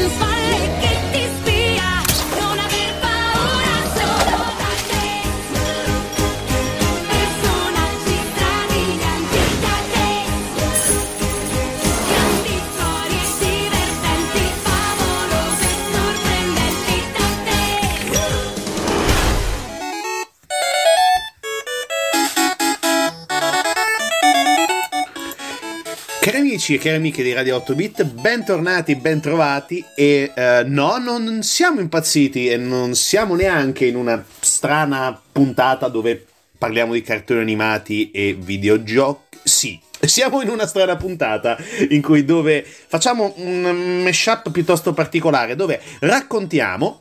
inside. Amici e cari amiche di Radio 8 Bit, bentornati, bentrovati e uh, no, non siamo impazziti e non siamo neanche in una strana puntata dove parliamo di cartoni animati e videogiochi. Sì, siamo in una strana puntata in cui dove facciamo un mashup piuttosto particolare dove raccontiamo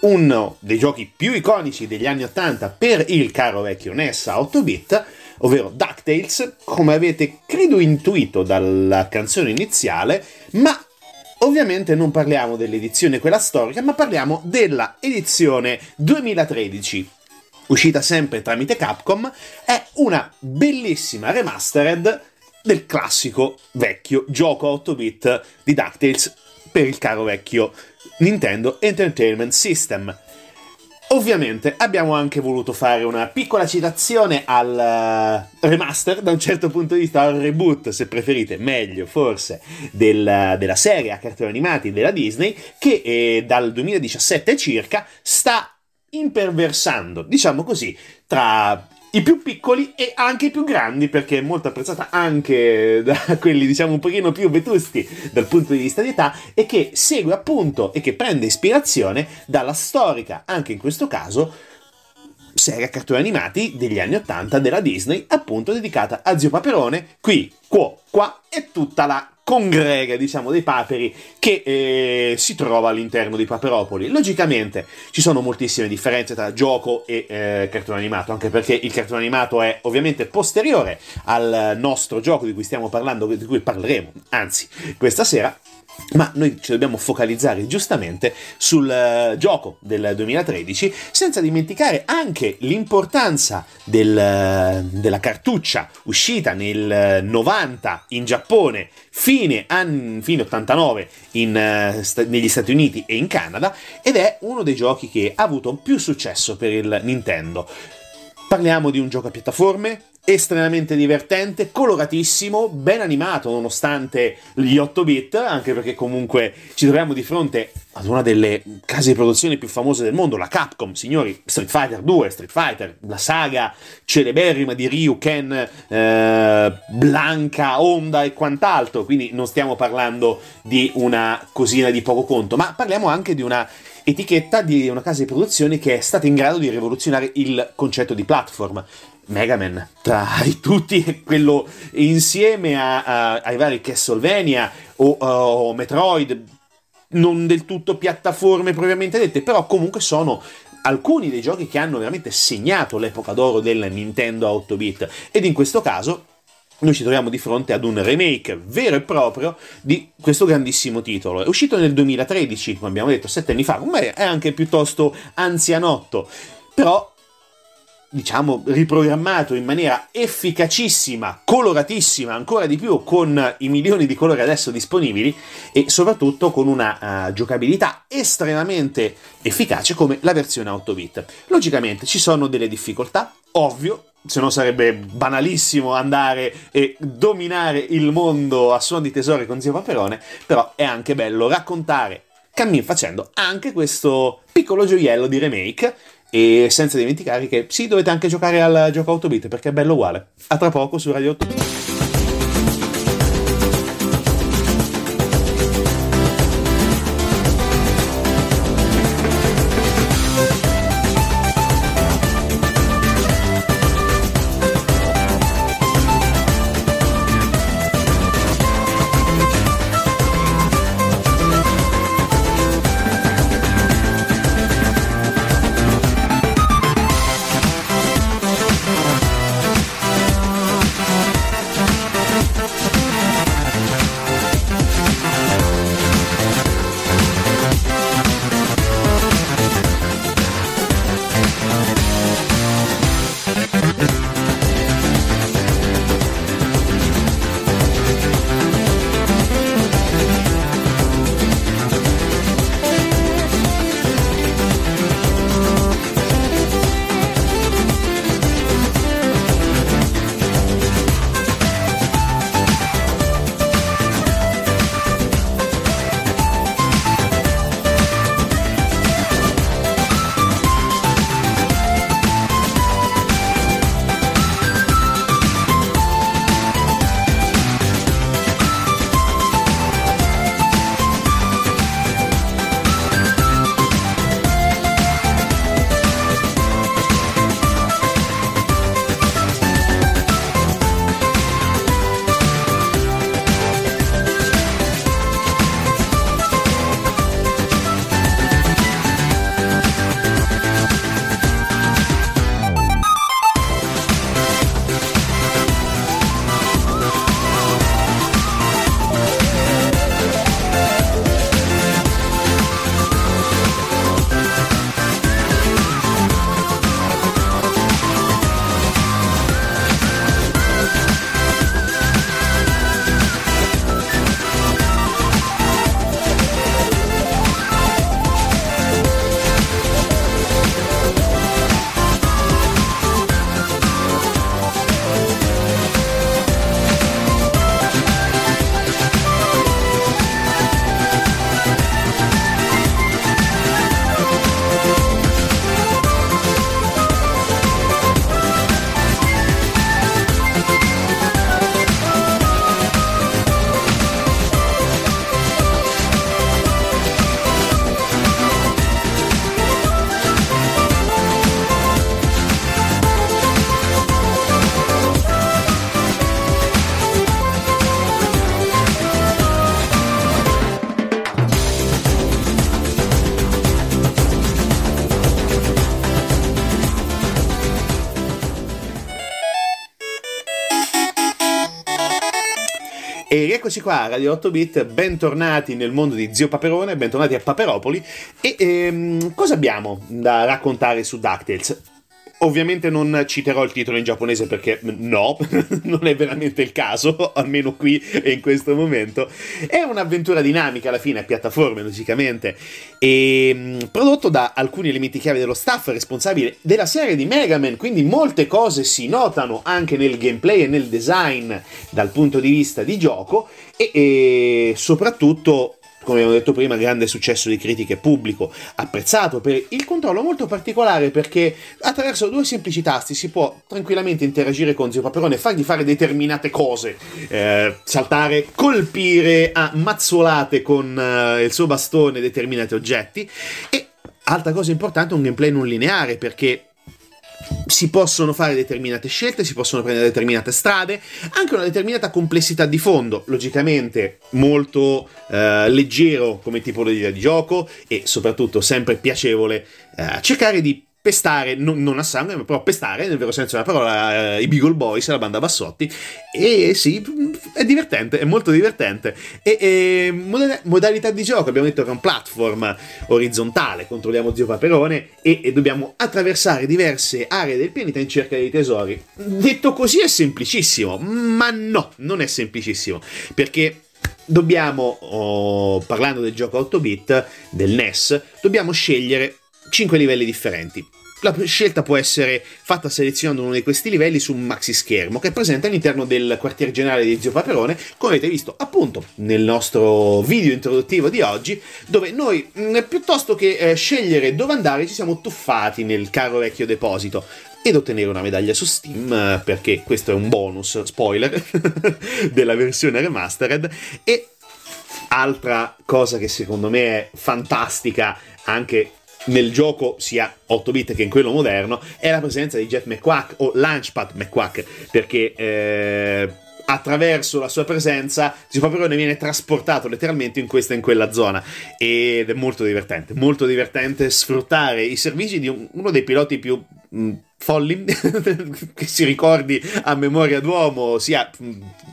uno dei giochi più iconici degli anni 80 per il caro vecchio NES a 8 bit ovvero DuckTales, come avete credo intuito dalla canzone iniziale, ma Ovviamente non parliamo dell'edizione quella storica, ma parliamo della edizione 2013, uscita sempre tramite Capcom, è una bellissima remastered del classico vecchio gioco 8-bit di DuckTales per il caro vecchio Nintendo Entertainment System. Ovviamente abbiamo anche voluto fare una piccola citazione al uh, remaster, da un certo punto di vista, al reboot, se preferite, meglio forse, del, della serie a cartoni animati della Disney, che eh, dal 2017 circa sta imperversando, diciamo così, tra i più piccoli e anche i più grandi, perché è molto apprezzata anche da quelli, diciamo, un pochino più vetusti dal punto di vista di età, e che segue appunto e che prende ispirazione dalla storica, anche in questo caso, serie a cartoni animati degli anni 80 della Disney, appunto dedicata a Zio Paperone, qui, qua, qua e tutta la congrega, diciamo, dei paperi che eh, si trova all'interno di Paperopoli. Logicamente ci sono moltissime differenze tra gioco e eh, cartone animato, anche perché il cartone animato è ovviamente posteriore al nostro gioco di cui stiamo parlando, di cui parleremo, anzi, questa sera. Ma noi ci dobbiamo focalizzare giustamente sul uh, gioco del 2013, senza dimenticare anche l'importanza del, uh, della cartuccia uscita nel 90 in Giappone, fine, anni, fine 89 in, uh, negli Stati Uniti e in Canada, ed è uno dei giochi che ha avuto più successo per il Nintendo. Parliamo di un gioco a piattaforme estremamente divertente, coloratissimo, ben animato nonostante gli 8 bit, anche perché comunque ci troviamo di fronte ad una delle case di produzione più famose del mondo, la Capcom, signori, Street Fighter 2, Street Fighter, la saga celeberrima di Ryu, Ken, eh, Blanca, Honda e quant'altro, quindi non stiamo parlando di una cosina di poco conto, ma parliamo anche di una etichetta di una casa di produzione che è stata in grado di rivoluzionare il concetto di platform. Mega Man, tra i tutti, quello insieme a, a, ai vari Castlevania o, o Metroid, non del tutto piattaforme propriamente dette, però comunque sono alcuni dei giochi che hanno veramente segnato l'epoca d'oro del Nintendo 8-bit ed in questo caso noi ci troviamo di fronte ad un remake vero e proprio di questo grandissimo titolo. È uscito nel 2013, come abbiamo detto, sette anni fa, come è anche piuttosto anzianotto, però diciamo, riprogrammato in maniera efficacissima, coloratissima ancora di più con i milioni di colori adesso disponibili e soprattutto con una uh, giocabilità estremamente efficace come la versione 8 bit. Logicamente ci sono delle difficoltà, ovvio, se no sarebbe banalissimo andare e dominare il mondo a suon di tesori con Zio Paperone, però è anche bello raccontare cammin facendo anche questo piccolo gioiello di remake E senza dimenticare che sì, dovete anche giocare al gioco 8 bit perché è bello uguale. A tra poco su Radio 8 bit. E rieccoci qua Radio 8 Bit, bentornati nel mondo di Zio Paperone, bentornati a Paperopoli. E ehm, cosa abbiamo da raccontare su DuckTales? Ovviamente non citerò il titolo in giapponese perché no, non è veramente il caso, almeno qui e in questo momento. È un'avventura dinamica alla fine, a piattaforme logicamente, e mm, prodotto da alcuni elementi chiave dello staff responsabile della serie di Mega Man, quindi molte cose si notano anche nel gameplay e nel design dal punto di vista di gioco e, e soprattutto come abbiamo detto prima, grande successo di critiche pubblico, apprezzato per il controllo molto particolare perché attraverso due semplici tasti si può tranquillamente interagire con Zio Paperone e fargli fare determinate cose, eh, saltare, colpire a mazzolate con eh, il suo bastone determinati oggetti. E altra cosa importante un gameplay non lineare perché si possono fare determinate scelte, si possono prendere determinate strade, anche una determinata complessità di fondo, logicamente molto eh, leggero come tipologia di gioco e soprattutto sempre piacevole eh, cercare di pestare, non, non, a sangue, però pestare nel vero senso della parola eh, i Beagle Boys, la banda Bassotti. E sì, è divertente, è molto divertente. E, e modalità di gioco, abbiamo detto che è un platform orizzontale, controlliamo Zio Paperone e, e dobbiamo attraversare diverse aree del pianeta in cerca dei tesori. Detto così è semplicissimo, ma no, non è semplicissimo, perché dobbiamo, oh, parlando del gioco 8 bit, del NES, dobbiamo scegliere 5 livelli differenti. La scelta può essere fatta selezionando uno di questi livelli su un maxi schermo che è presente all'interno del quartier generale di Zio Paperone, come avete visto appunto nel nostro video introduttivo di oggi, dove noi mh, piuttosto che eh, scegliere dove andare ci siamo tuffati nel caro vecchio deposito ed ottenere una medaglia su Steam eh, perché questo è un bonus spoiler della versione remastered. E altra cosa che secondo me è fantastica anche nel gioco sia 8 bit che in quello moderno è la presenza di Jeff McQuack o Launchpad McQuack perché eh, attraverso la sua presenza Zio Paperone viene trasportato letteralmente in questa e in quella zona. Ed è molto divertente molto divertente sfruttare i servizi di uno dei piloti più mh, folli che si ricordi a memoria d'uomo sia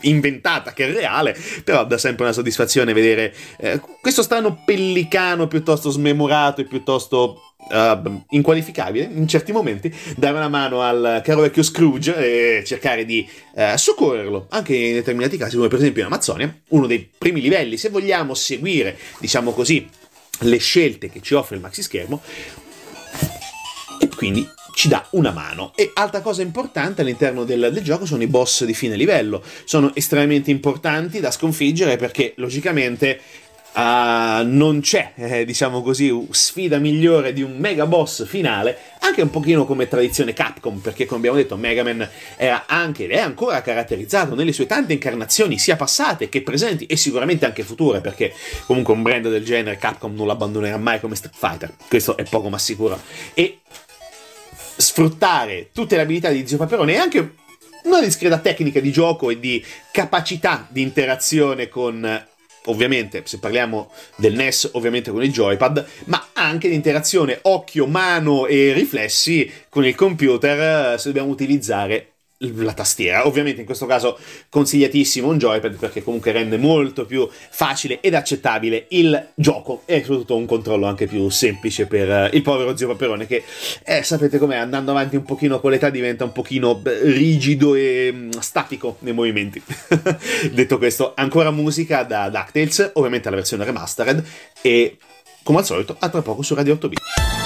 inventata che reale però dà sempre una soddisfazione vedere eh, questo strano pellicano piuttosto smemorato e piuttosto uh, inqualificabile in certi momenti dare una mano al caro vecchio Scrooge e cercare di uh, soccorrerlo anche in determinati casi come per esempio in Amazzonia uno dei primi livelli se vogliamo seguire diciamo così le scelte che ci offre il maxi schermo e quindi ci dà una mano. E altra cosa importante all'interno del, del, gioco sono i boss di fine livello. Sono estremamente importanti da sconfiggere perché logicamente Uh, non c'è, eh, diciamo così, sfida migliore di un mega boss finale, anche un pochino come tradizione Capcom, perché come abbiamo detto Mega Man era anche, è ancora caratterizzato nelle sue tante incarnazioni, sia passate che presenti e sicuramente anche future, perché comunque un brand del genere Capcom non lo abbandonerà mai come Street Fighter, questo è poco ma sicuro. E sfruttare tutte le abilità di Zio Paperone e anche una discreta tecnica di gioco e di capacità di interazione con ovviamente se parliamo del NES ovviamente con il joypad ma anche di interazione occhio, mano e riflessi con il computer se dobbiamo utilizzare la tastiera. Ovviamente in questo caso consigliatissimo un joypad perché comunque rende molto più facile ed accettabile il gioco e soprattutto un controllo anche più semplice per eh, il povero zio Paperone che eh, sapete com'è andando avanti un pochino con l'età diventa un pochino rigido e mm, statico nei movimenti. Detto questo, ancora musica da DuckTales, ovviamente la versione remastered e come al solito a tra poco su Radio 8 bit.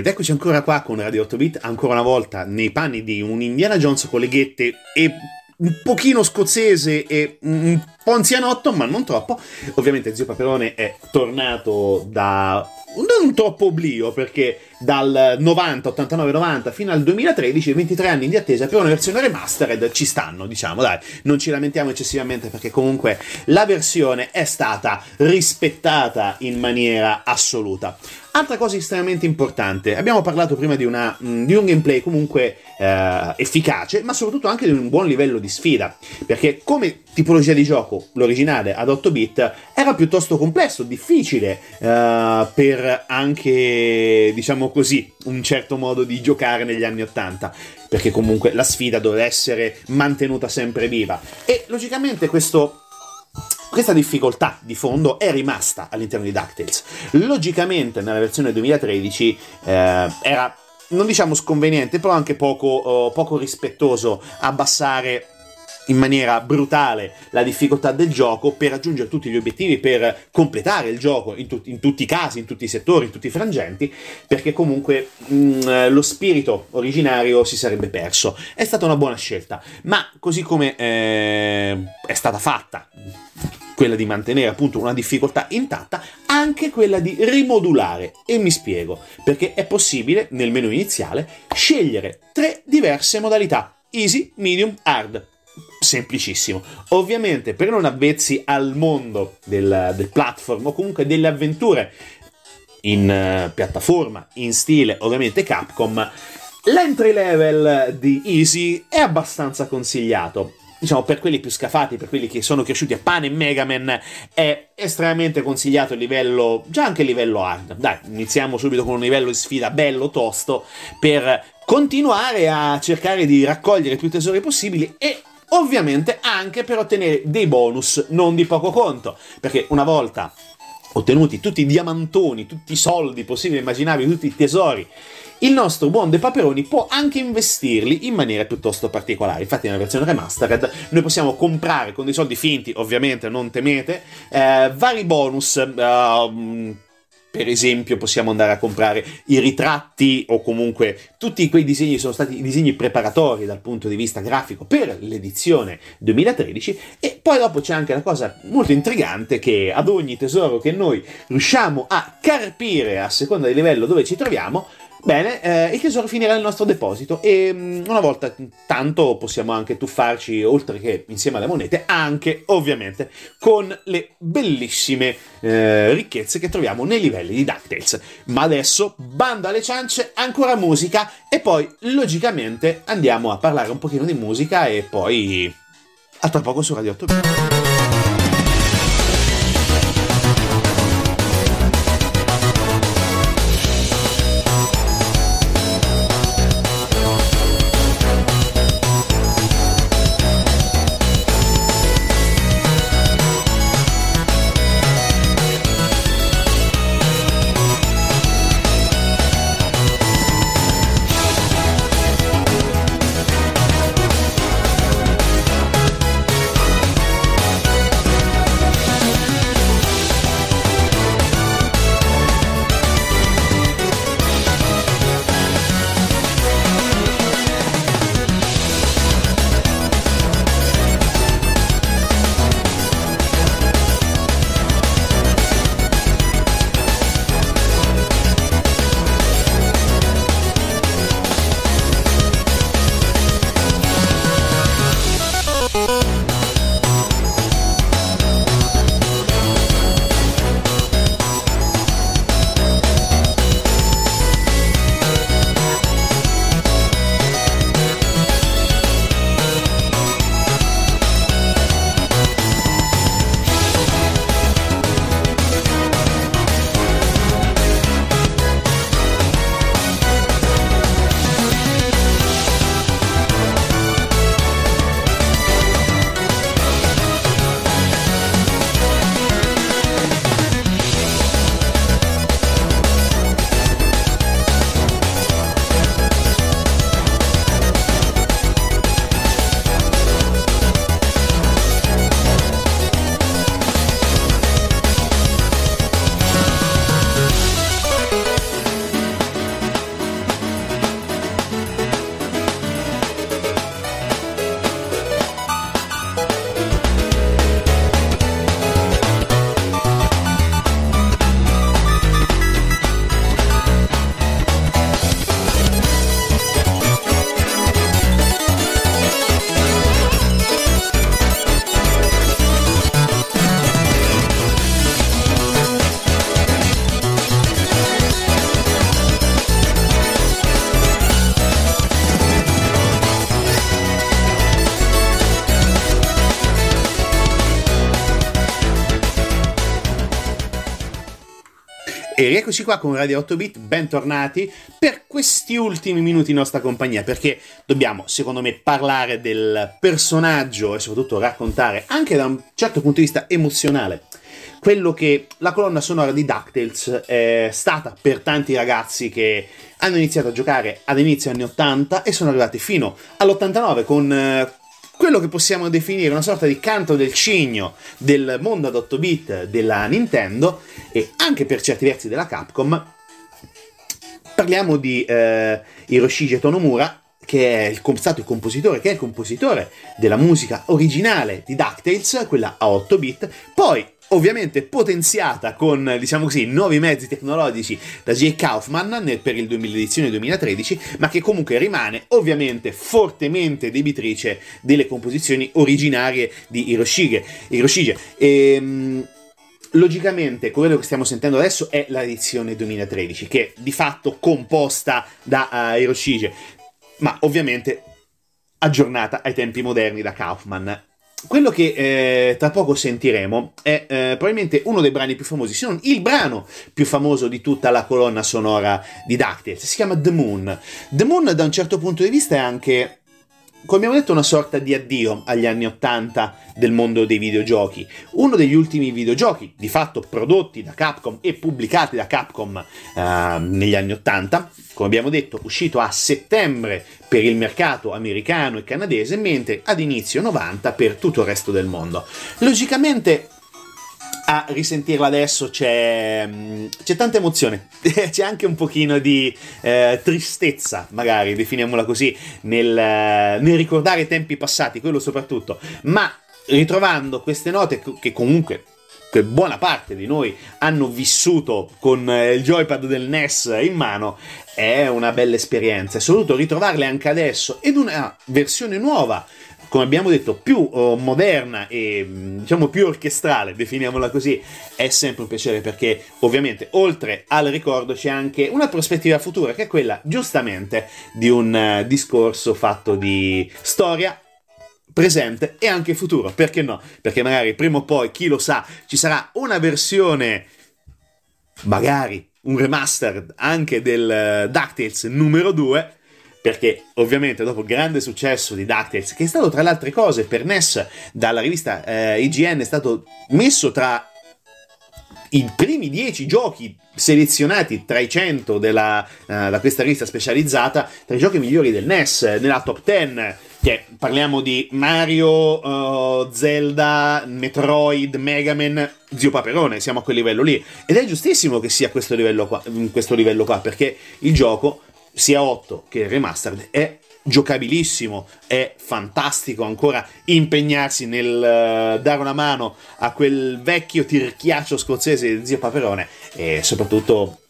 Ed eccoci ancora qua con Radio 8 Bit, ancora una volta nei panni di un Indiana Jones con le ghette e un pochino scozzese e un po' anzianotto, ma non troppo. Ovviamente Zio Paperone è tornato da non troppo oblio perché dal 90, 89, 90 fino al 2013, 23 anni di attesa per una versione remastered ci stanno, diciamo, dai, non ci lamentiamo eccessivamente perché comunque la versione è stata rispettata in maniera assoluta. Altra cosa estremamente importante, abbiamo parlato prima di, una, mm, di un gameplay comunque eh, efficace, ma soprattutto anche di un buon livello di sfida, perché come tipologia di gioco l'originale ad 8 bit era piuttosto complesso, difficile eh, per anche, diciamo così, un certo modo di giocare negli anni 80, perché comunque la sfida doveva essere mantenuta sempre viva. E logicamente questo questa difficoltà di fondo è rimasta all'interno di DuckTales. Logicamente nella versione 2013 eh, era, non diciamo sconveniente, però anche poco, oh, poco rispettoso abbassare in maniera brutale la difficoltà del gioco per raggiungere tutti gli obiettivi, per completare il gioco in, tu- in tutti i casi, in tutti i settori, in tutti i frangenti, perché comunque mh, mm, lo spirito originario si sarebbe perso. È stata una buona scelta, ma così come eh, è stata fatta quella di mantenere appunto una difficoltà intatta, anche quella di rimodulare. E mi spiego, perché è possibile nel menu iniziale scegliere tre diverse modalità, easy, medium, hard. Semplicissimo. Ovviamente per non avvezzi al mondo del, del platform o comunque delle avventure in uh, piattaforma, in stile ovviamente Capcom, l'entry level di Easy è abbastanza consigliato diciamo, per quelli più scafati, per quelli che sono cresciuti a pane e Mega Man, è estremamente consigliato il livello, già anche il livello hard. Dai, iniziamo subito con un livello di sfida bello tosto per continuare a cercare di raccogliere più tesori possibili e ovviamente anche per ottenere dei bonus non di poco conto, perché una volta ottenuti tutti i diamantoni, tutti i soldi possibili e immaginabili, tutti i tesori il nostro buon De Paperoni può anche investirli in maniera piuttosto particolare. Infatti, nella versione remastered, noi possiamo comprare con dei soldi finti, ovviamente, non temete, eh, vari bonus. Uh, per esempio, possiamo andare a comprare i ritratti o comunque tutti quei disegni sono stati disegni preparatori dal punto di vista grafico per l'edizione 2013 e poi dopo c'è anche una cosa molto intrigante che ad ogni tesoro che noi riusciamo a carpire a seconda del livello dove ci troviamo Bene, eh, il tesoro finirà nel nostro deposito e mm, una volta tanto possiamo anche tuffarci, oltre che insieme alle monete, anche ovviamente con le bellissime eh, ricchezze che troviamo nei livelli di DuckTales. Ma adesso, bando alle ciance, ancora musica e poi logicamente andiamo a parlare un pochino di musica e poi a tra poco su Radio 8. Rieccoci qua con Radio 8 Bit, bentornati per questi ultimi minuti in nostra compagnia, perché dobbiamo, secondo me, parlare del personaggio e soprattutto raccontare, anche da un certo punto di vista emozionale, quello che la colonna sonora di DuckTales è stata per tanti ragazzi che hanno iniziato a giocare ad inizio anni 80 e sono arrivati fino all'89 con eh, quello che possiamo definire una sorta di canto del cigno del mondo ad 8 bit della Nintendo e anche per certi versi della Capcom. Parliamo di eh, Hiroshige Tonomura, che è il, stato il compositore, che è il compositore della musica originale di DuckTales, quella a 8 bit, poi ovviamente potenziata con, diciamo così, nuovi mezzi tecnologici da J. Kaufman per il 2011-2013, ma che comunque rimane ovviamente fortemente debitrice delle composizioni originarie di Hiroshige. Hiroshige. Ehm, Logicamente, quello che stiamo sentendo adesso è l'edizione 2013, che è di fatto composta da uh, Hiroshige, ma ovviamente aggiornata ai tempi moderni da Kaufman quello che eh, tra poco sentiremo è eh, probabilmente uno dei brani più famosi, se non il brano più famoso di tutta la colonna sonora di DuckTales. Si chiama The Moon. The Moon, da un certo punto di vista, è anche come abbiamo detto, una sorta di addio agli anni 80 del mondo dei videogiochi. Uno degli ultimi videogiochi, di fatto prodotti da Capcom e pubblicati da Capcom uh, negli anni 80, come abbiamo detto, uscito a settembre per il mercato americano e canadese, mentre ad inizio 90 per tutto il resto del mondo. Logicamente a risentirla adesso c'è, mm, c'è tanta emozione, c'è anche un pochino di eh, tristezza, magari, definiamola così, nel, nel ricordare i tempi passati, quello soprattutto, ma ritrovando queste note che comunque che buona parte di noi hanno vissuto con eh, il joypad del NES in mano, è una bella esperienza. E soprattutto ritrovarle anche adesso ed una versione nuova come abbiamo detto, più uh, moderna e mm, diciamo più orchestrale, definiamola così, è sempre un piacere perché ovviamente oltre al ricordo c'è anche una prospettiva futura che è quella giustamente di un uh, discorso fatto di storia, presente e anche futuro, perché no? Perché magari prima o poi, chi lo sa, ci sarà una versione magari un remastered anche del uh, DuckTales numero 2 perché ovviamente dopo il grande successo di DuckTales, che è stato tra le altre cose per NES dalla rivista eh, IGN, è stato messo tra i primi 10 giochi selezionati tra i 100 della, uh, da questa rivista specializzata, tra i giochi migliori del NES, nella top 10, che parliamo di Mario, uh, Zelda, Metroid, Mega Man, Zio Paperone, siamo a quel livello lì. Ed è giustissimo che sia questo livello qua, questo livello qua perché il gioco sia 8 che remastered è giocabilissimo, è fantastico ancora impegnarsi nel uh, dare una mano a quel vecchio tirchiaccio scozzese di zio Paperone e soprattutto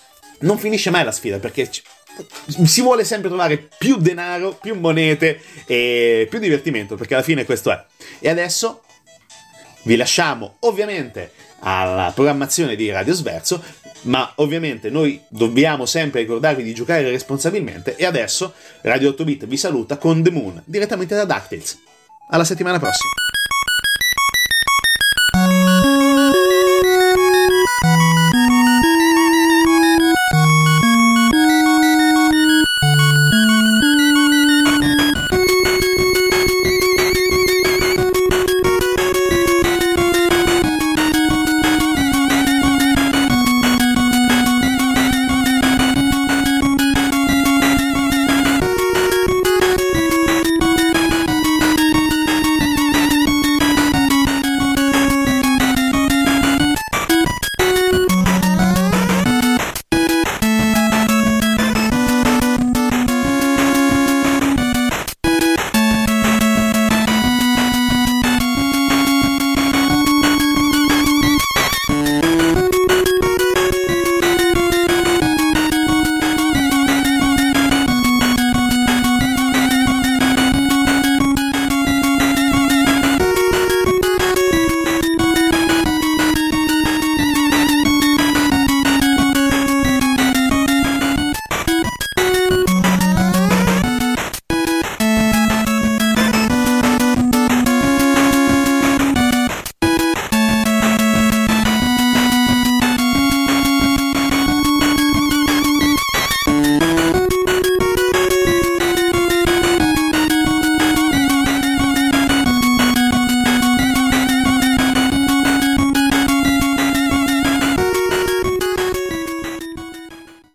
non finisce mai la sfida perché si vuole sempre trovare più denaro, più monete e più divertimento perché alla fine questo è. E adesso vi lasciamo ovviamente alla programmazione di Radio Sverso ma ovviamente noi dobbiamo sempre ricordarvi di giocare responsabilmente e adesso Radio 8 Bit vi saluta con The Moon direttamente da DuckTales. Alla settimana prossima!